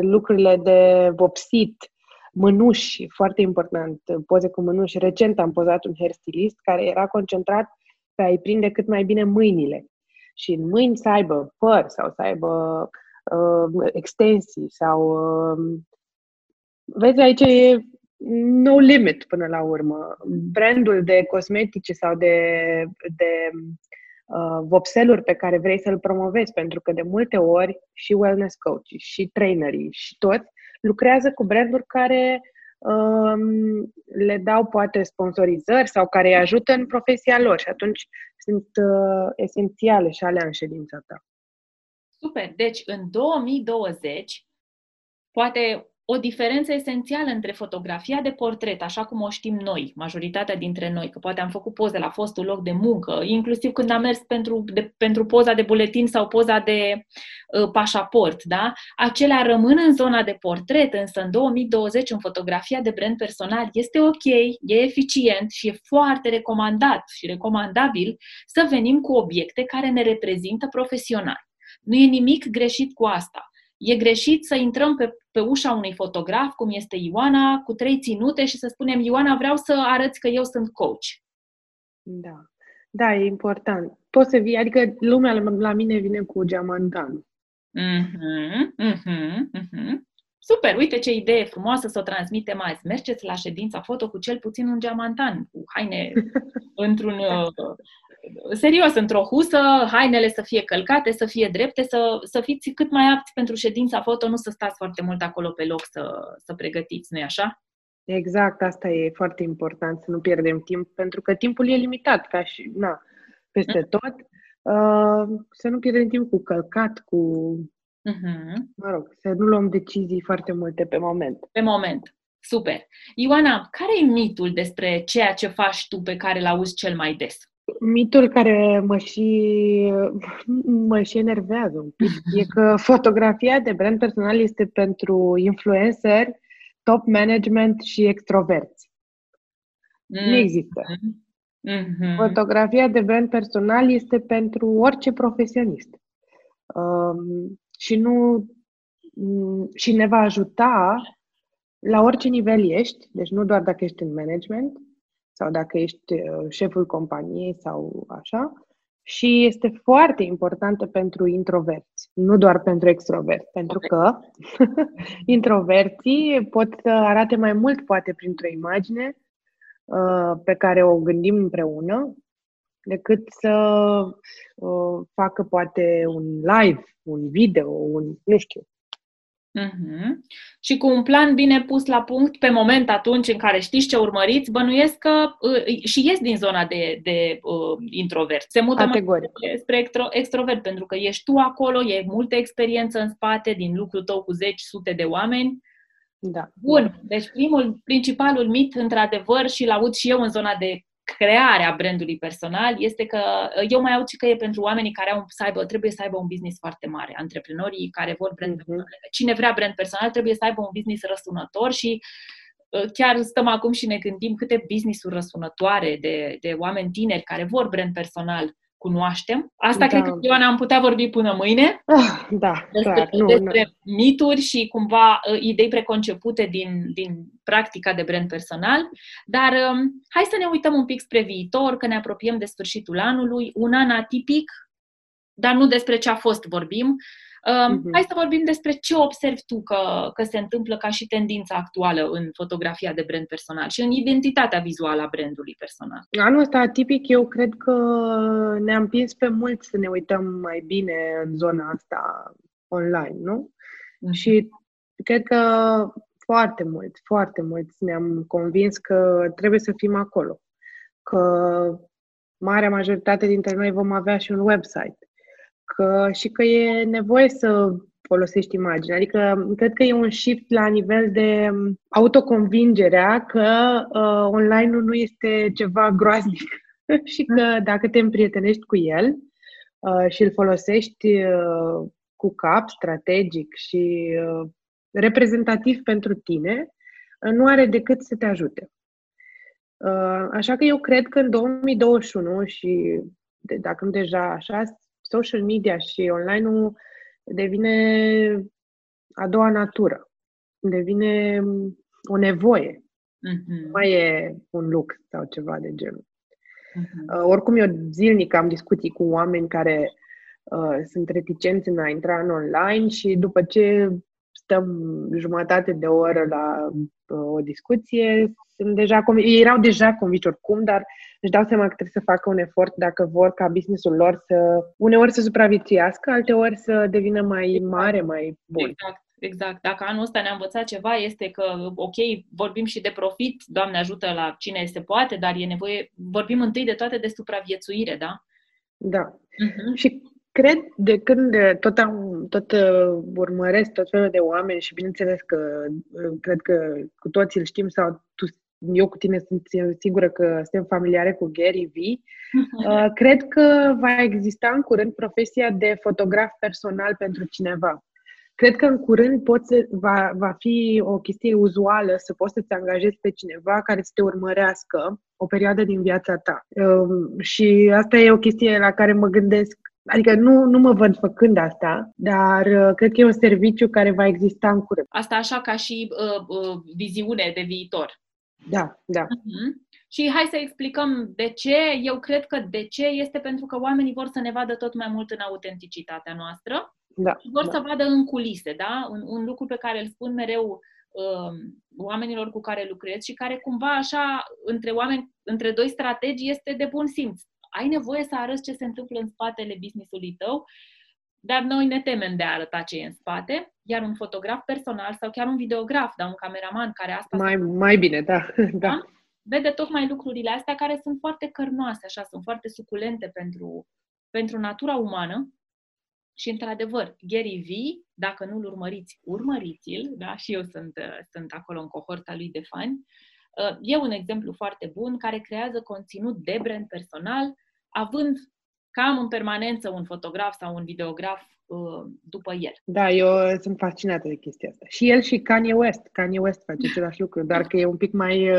lucrurile de vopsit, mânuși, foarte important, poze cu mânuși. Recent am pozat un hairstylist care era concentrat pe a-i prinde cât mai bine mâinile. Și în mâini să aibă păr sau să aibă uh, extensii sau... Uh, vezi, aici e no limit până la urmă. Brandul de cosmetice sau de, de uh, vopseluri pe care vrei să-l promovezi, pentru că de multe ori și wellness coach și trainerii și toți lucrează cu branduri care um, le dau poate sponsorizări sau care îi ajută în profesia lor și atunci sunt uh, esențiale și alea în ședința ta. Super! Deci, în 2020, poate o diferență esențială între fotografia de portret, așa cum o știm noi, majoritatea dintre noi, că poate am făcut poze la fostul loc de muncă, inclusiv când am mers pentru, de, pentru poza de buletin sau poza de uh, pașaport, da? Acelea rămân în zona de portret, însă în 2020 în fotografia de brand personal este ok, e eficient și e foarte recomandat și recomandabil să venim cu obiecte care ne reprezintă profesional. Nu e nimic greșit cu asta. E greșit să intrăm pe, pe ușa unui fotograf, cum este Ioana, cu trei ținute și să spunem, Ioana, vreau să arăți că eu sunt coach. Da. Da, e important. Poți să vii, adică lumea la mine vine cu geamantan. Mm-hmm, mm-hmm, mm-hmm. Super, uite ce idee frumoasă să o transmitem azi. Mergeți la ședința foto cu cel puțin un geamantan, cu haine [LAUGHS] într-un uh, serios, într-o husă, hainele să fie călcate, să fie drepte, să, să fiți cât mai apți pentru ședința foto, nu să stați foarte mult acolo pe loc să, să pregătiți, nu-i așa? Exact, asta e foarte important, să nu pierdem timp, pentru că timpul e limitat, ca și, na, peste mm. tot. Uh, să nu pierdem timp cu călcat, cu, uh-huh. mă rog, să nu luăm decizii foarte multe pe moment. Pe moment. Super. Ioana, care e mitul despre ceea ce faci tu pe care l-auzi cel mai des? Mitul care mă și, mă și enervează un pic e că fotografia de brand personal este pentru influencer, top management și extroverți. Mm. Nu există. Mm-hmm. Fotografia de brand personal este pentru orice profesionist. Um, și nu și ne va ajuta la orice nivel ești, deci nu doar dacă ești în management, sau dacă ești uh, șeful companiei sau așa. Și este foarte importantă pentru introverți, nu doar pentru extroverți, pentru că [LAUGHS] introverții pot să arate mai mult, poate, printr-o imagine uh, pe care o gândim împreună, decât să uh, facă, poate, un live, un video, un, nu știu, Uh-huh. Și cu un plan bine pus la punct pe moment atunci în care știți ce urmăriți, bănuiesc că uh, și ies din zona de, de uh, introvert. Se mută Categoric. mai spre extro, extrovert pentru că ești tu acolo, e multă experiență în spate din lucrul tău cu zeci, sute de oameni. Da. Bun, deci primul, principalul mit, într-adevăr, și l-aud și eu în zona de crearea brandului personal este că uh, eu mai aud și că e pentru oamenii care au să aibă, trebuie să aibă un business foarte mare, antreprenorii care vor brand uh-huh. personal. Cine vrea brand personal trebuie să aibă un business răsunător și uh, chiar stăm acum și ne gândim câte business-uri răsunătoare de, de oameni tineri care vor brand personal cunoaștem. Asta da. cred că, Ioana, am putea vorbi până mâine. Ah, da, despre, clar. Nu, despre nu. mituri și cumva uh, idei preconcepute din, din practica de brand personal. Dar um, hai să ne uităm un pic spre viitor, că ne apropiem de sfârșitul anului. Un an atipic, dar nu despre ce a fost vorbim. Uh-huh. Hai să vorbim despre ce observi tu că, că se întâmplă ca și tendința actuală în fotografia de brand personal și în identitatea vizuală a brandului personal. Anul ăsta, tipic, eu cred că ne-am împins pe mult să ne uităm mai bine în zona asta online, nu? Uh-huh. Și cred că foarte mult, foarte mult ne-am convins că trebuie să fim acolo. Că marea majoritate dintre noi vom avea și un website că, și că e nevoie să folosești imaginea. Adică cred că e un shift la nivel de autoconvingerea că uh, online-ul nu este ceva groaznic [LAUGHS] și că dacă te împrietenești cu el uh, și îl folosești uh, cu cap, strategic și uh, reprezentativ pentru tine, uh, nu are decât să te ajute. Uh, așa că eu cred că în 2021 și de, dacă nu deja așa, social media și online-ul devine a doua natură. Devine o nevoie. Mm-hmm. Nu mai e un lux sau ceva de genul. Mm-hmm. Uh, oricum, eu zilnic am discuții cu oameni care uh, sunt reticenți în a intra în online și după ce stăm jumătate de oră la uh, o discuție, sunt deja conv- ei erau deja convinși oricum, dar își dau seama că trebuie să facă un efort dacă vor ca businessul lor să, uneori să supraviețuiască, alteori să devină mai exact. mare, mai bun. Exact. Exact. Dacă anul ăsta ne-a învățat ceva, este că, ok, vorbim și de profit, Doamne ajută la cine se poate, dar e nevoie, vorbim întâi de toate de supraviețuire, da? Da. Uh-huh. Și Cred de când tot, am, tot uh, urmăresc tot felul de oameni și bineînțeles că uh, cred că cu toții îl știm sau tu, eu cu tine sunt sigură că suntem familiare cu Gary V. Uh, cred că va exista în curând profesia de fotograf personal pentru cineva. Cred că în curând poți, va, va fi o chestie uzuală să poți să-ți angajezi pe cineva care să te urmărească o perioadă din viața ta. Um, și asta e o chestie la care mă gândesc Adică nu, nu mă văd făcând asta, dar uh, cred că e un serviciu care va exista în curând. Asta așa ca și uh, uh, viziune de viitor. Da, da. Uh-huh. Și hai să explicăm de ce. Eu cred că de ce este pentru că oamenii vor să ne vadă tot mai mult în autenticitatea noastră da, și vor da. să vadă în culise, da? Un, un lucru pe care îl spun mereu uh, oamenilor cu care lucrez și care cumva așa, între oameni, între doi strategi, este de bun simț. Ai nevoie să arăți ce se întâmplă în spatele businessului tău, dar noi ne temem de a arăta ce e în spate, iar un fotograf personal sau chiar un videograf, da, un cameraman care asta... Mai, mai bine, da. [LAUGHS] da. Vede tocmai lucrurile astea care sunt foarte cărnoase, așa, sunt foarte suculente pentru, pentru natura umană și, într-adevăr, Gary V, dacă nu-l urmăriți, urmăriți-l, da? și eu sunt, uh, sunt acolo în cohorta lui de fani. Uh, e un exemplu foarte bun care creează conținut de brand personal, având cam în permanență un fotograf sau un videograf uh, după el. Da, eu sunt fascinată de chestia asta. Și el și Kanye West. Kanye West face același lucru, doar că e un pic mai,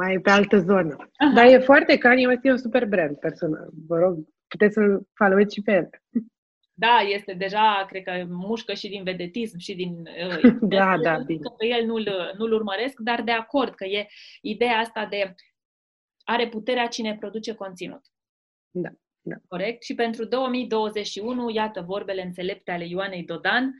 mai pe altă zonă. Aha. Dar e foarte, Kanye West e un super brand personal. Vă rog, puteți să-l followiți și pe el. Da, este deja, cred că mușcă și din vedetism și din... Uh, [LAUGHS] da, da, bine. Că pe el nu-l, nu-l urmăresc, dar de acord că e ideea asta de are puterea cine produce conținut. Da, da. Corect? Și pentru 2021, iată vorbele înțelepte ale Ioanei Dodan,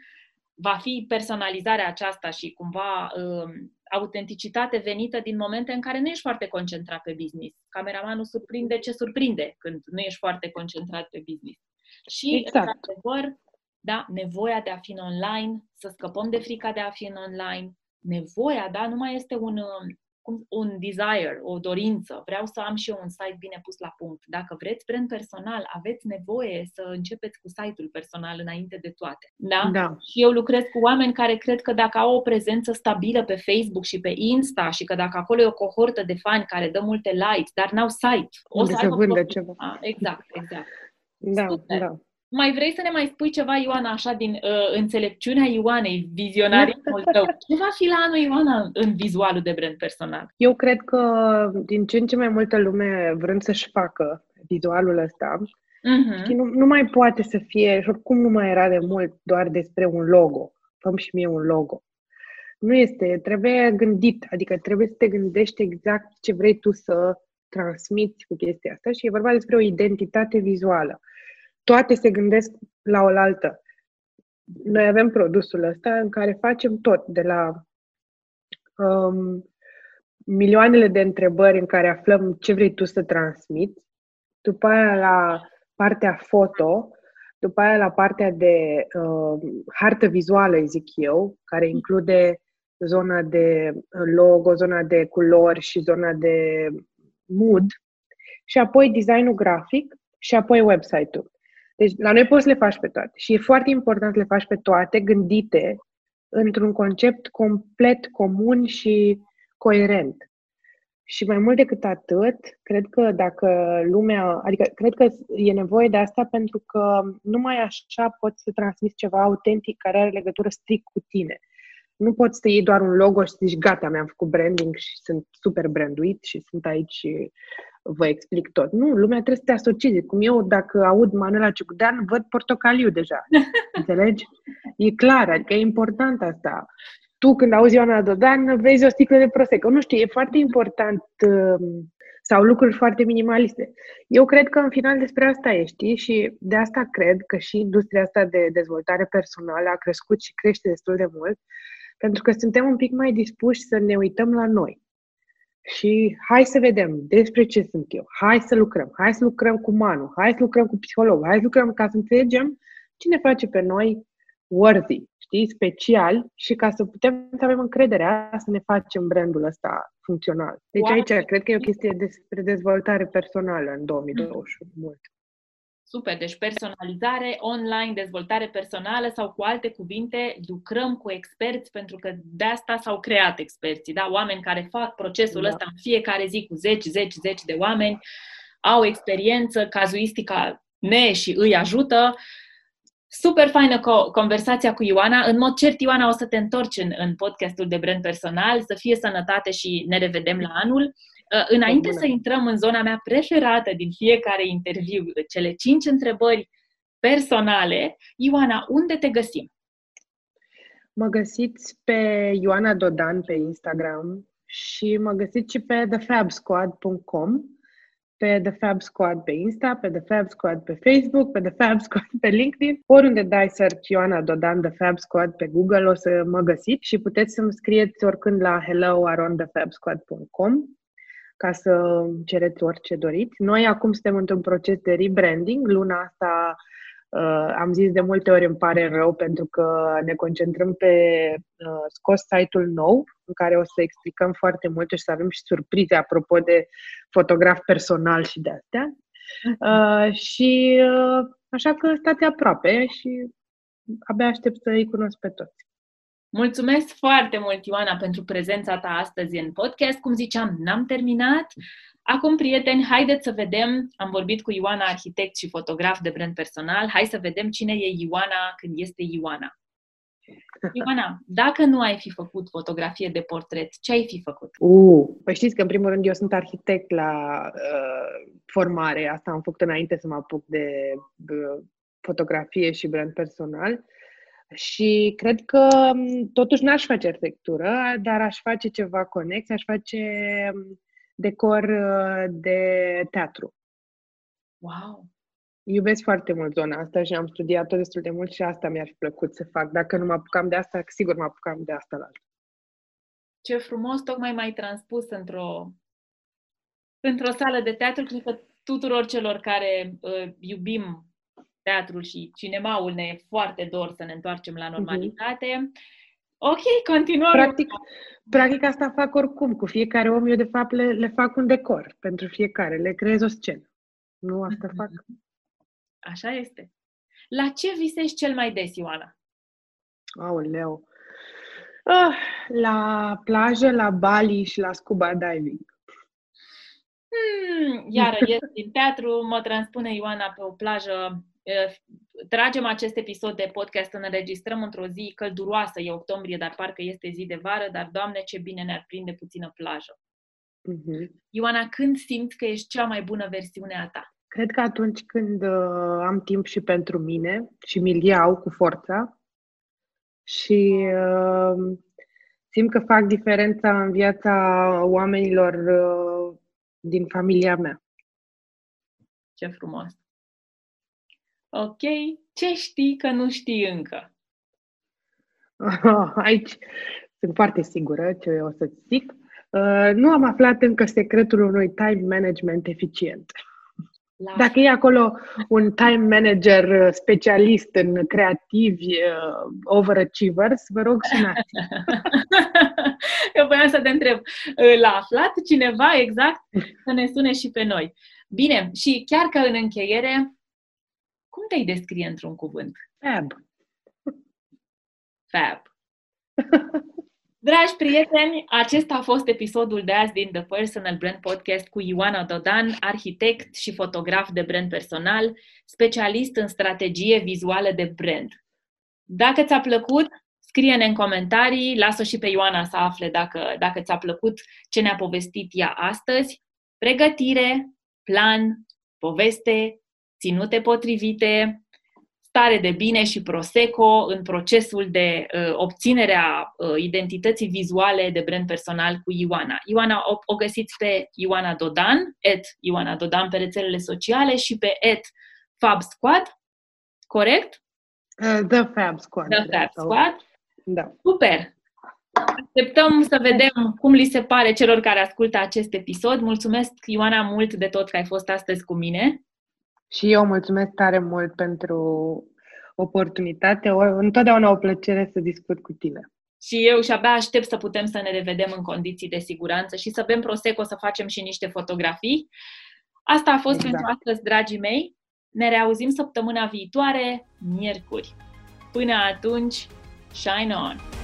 va fi personalizarea aceasta și cumva uh, autenticitate venită din momente în care nu ești foarte concentrat pe business. Cameramanul surprinde ce surprinde când nu ești foarte concentrat pe business. Și, exact. într-adevăr, da, nevoia de a fi în online, să scăpăm de frica de a fi în online, nevoia, da, nu mai este un, cum, un desire, o dorință. Vreau să am și eu un site bine pus la punct. Dacă vreți brand personal, aveți nevoie să începeți cu site-ul personal înainte de toate. Da? da. Și eu lucrez cu oameni care cred că dacă au o prezență stabilă pe Facebook și pe Insta și că dacă acolo e o cohortă de fani care dă multe likes, dar n-au site, o să, să vândă ceva. Exact, exact. Da, Super. da. Mai vrei să ne mai spui ceva, Ioana, așa din uh, înțelepciunea Ioanei, vizionarismul [LAUGHS] tău? Ce va fi la anul, Ioana, în vizualul de brand personal? Eu cred că din ce în ce mai multă lume vrând să-și facă vizualul ăsta, uh-huh. și nu, nu mai poate să fie, și oricum nu mai era de mult, doar despre un logo. Făm și mie un logo. Nu este, trebuie gândit, adică trebuie să te gândești exact ce vrei tu să transmiți cu chestia asta și e vorba despre o identitate vizuală toate se gândesc la oaltă. Noi avem produsul ăsta în care facem tot, de la um, milioanele de întrebări în care aflăm ce vrei tu să transmiți, după aia la partea foto, după aia la partea de uh, hartă vizuală, zic eu, care include zona de logo, zona de culori și zona de mood, și apoi designul grafic și apoi website-ul. Deci la noi poți să le faci pe toate și e foarte important să le faci pe toate gândite într-un concept complet comun și coerent. Și mai mult decât atât, cred că dacă lumea, adică cred că e nevoie de asta pentru că numai așa poți să transmiți ceva autentic care are legătură strict cu tine. Nu poți să iei doar un logo și să zici, gata, mi-am făcut branding și sunt super branduit și sunt aici vă explic tot. Nu, lumea trebuie să te asocieze. Cum eu, dacă aud Manuela Ciucudean, văd portocaliu deja. [LAUGHS] Înțelegi? E clar, adică e important asta. Tu, când auzi Ioana Dodan, vezi o sticlă de Prosecco. Nu știu, e foarte important um, sau lucruri foarte minimaliste. Eu cred că în final despre asta e, știi? Și de asta cred că și industria asta de dezvoltare personală a crescut și crește destul de mult, pentru că suntem un pic mai dispuși să ne uităm la noi și hai să vedem despre ce sunt eu, hai să lucrăm, hai să lucrăm cu Manu, hai să lucrăm cu psiholog, hai să lucrăm ca să înțelegem cine face pe noi worthy, știi, special și ca să putem să avem încrederea să ne facem brandul ăsta funcțional. Deci aici cred că e o chestie despre dezvoltare personală în 2021 mm. mult. Super, deci personalizare online, dezvoltare personală sau cu alte cuvinte, lucrăm cu experți pentru că de asta s-au creat experții, da? Oameni care fac procesul da. ăsta în fiecare zi cu zeci, zeci, zeci de oameni, au experiență, cazuistica ne și îi ajută. Super faină co- conversația cu Ioana. În mod cert, Ioana, o să te întorci în, în podcastul de brand personal, să fie sănătate și ne revedem la anul. Uh, înainte să intrăm în zona mea preferată din fiecare interviu, cele cinci întrebări personale, Ioana, unde te găsim? Mă găsiți pe Ioana Dodan pe Instagram și mă găsiți și pe thefabsquad.com, pe The Fab Squad pe Insta, pe The Fab Squad pe Facebook, pe The Fab Squad pe LinkedIn. Oriunde dai search Ioana Dodan The Fab Squad pe Google o să mă găsiți și puteți să-mi scrieți oricând la hello.arondthefabsquad.com ca să cereți orice doriți. Noi acum suntem într-un proces de rebranding. Luna asta uh, am zis de multe ori îmi pare rău pentru că ne concentrăm pe uh, scos site-ul nou în care o să explicăm foarte multe și să avem și surprize apropo de fotograf personal și de astea. Uh, și uh, așa că stați aproape și abia aștept să îi cunosc pe toți. Mulțumesc foarte mult, Ioana, pentru prezența ta astăzi în podcast. Cum ziceam, n-am terminat. Acum, prieteni, haideți să vedem, am vorbit cu Ioana, arhitect și fotograf de brand personal, hai să vedem cine e Ioana când este Ioana. Ioana, dacă nu ai fi făcut fotografie de portret, ce ai fi făcut? Uh, păi știți că, în primul rând, eu sunt arhitect la uh, formare. Asta am făcut înainte să mă apuc de uh, fotografie și brand personal. Și cred că totuși n-aș face arhitectură, dar aș face ceva conex, aș face decor uh, de teatru. Wow! Iubesc foarte mult zona asta și am studiat-o destul de mult și asta mi-ar fi plăcut să fac. Dacă nu mă apucam de asta, sigur mă apucam de asta la altă. Ce frumos, tocmai mai transpus într-o, într-o sală de teatru. Cred că tuturor celor care uh, iubim teatrul și cinemaul ne e foarte dor să ne întoarcem la mhm. normalitate. Mm-hmm. Ok, continuăm. Practic, practic asta fac oricum. Cu fiecare om eu de fapt le, le fac un decor pentru fiecare. Le creez o scenă. Nu asta mm-hmm. fac. Așa este. La ce visești cel mai des, Ioana? Aoleu. Ah, la plajă, la Bali și la scuba diving. Hmm, iară, ies din teatru, mă transpune Ioana pe o plajă tragem acest episod de podcast, îl înregistrăm într-o zi călduroasă, e octombrie, dar parcă este zi de vară, dar, Doamne, ce bine ne-ar prinde puțină plajă. Uh-huh. Ioana, când simți că ești cea mai bună versiune a ta? Cred că atunci când uh, am timp și pentru mine și mi-l iau cu forța și uh, simt că fac diferența în viața oamenilor uh, din familia mea. Ce frumos! Ok, ce știi că nu știi încă? [LAUGHS] Aici sunt foarte sigură ce o să-ți zic. Uh, nu am aflat încă secretul unui time management eficient. La... Dacă e acolo un time manager specialist în creativi, uh, overachievers, vă rog sunați. [LAUGHS] Eu voiam să te întreb, uh, l-a aflat cineva exact să ne sune și pe noi? Bine, și chiar că în încheiere, cum te-ai descrie într-un cuvânt? Fab. Fab. [LAUGHS] Dragi prieteni, acesta a fost episodul de azi din The Personal Brand Podcast cu Ioana Dodan, arhitect și fotograf de brand personal, specialist în strategie vizuală de brand. Dacă ți-a plăcut, scrie-ne în comentarii, lasă și pe Ioana să afle dacă, dacă ți-a plăcut ce ne-a povestit ea astăzi. Pregătire, plan, poveste, ținute potrivite, stare de bine și Prosecco în procesul de uh, obținere a uh, identității vizuale de brand personal cu Ioana. Ioana o, o găsiți pe Ioana Dodan, et Ioana Dodan pe rețelele sociale și pe et Fab Squad, corect? Uh, the Fab Squad. The Fab Squad. Da. Super! Așteptăm să vedem cum li se pare celor care ascultă acest episod. Mulțumesc, Ioana, mult de tot că ai fost astăzi cu mine. Și eu mulțumesc tare mult pentru oportunitate. O, întotdeauna o plăcere să discut cu tine. Și eu și-abia aștept să putem să ne revedem în condiții de siguranță și să bem Prosecco, să facem și niște fotografii. Asta a fost exact. pentru astăzi, dragii mei. Ne reauzim săptămâna viitoare, miercuri. Până atunci, shine on!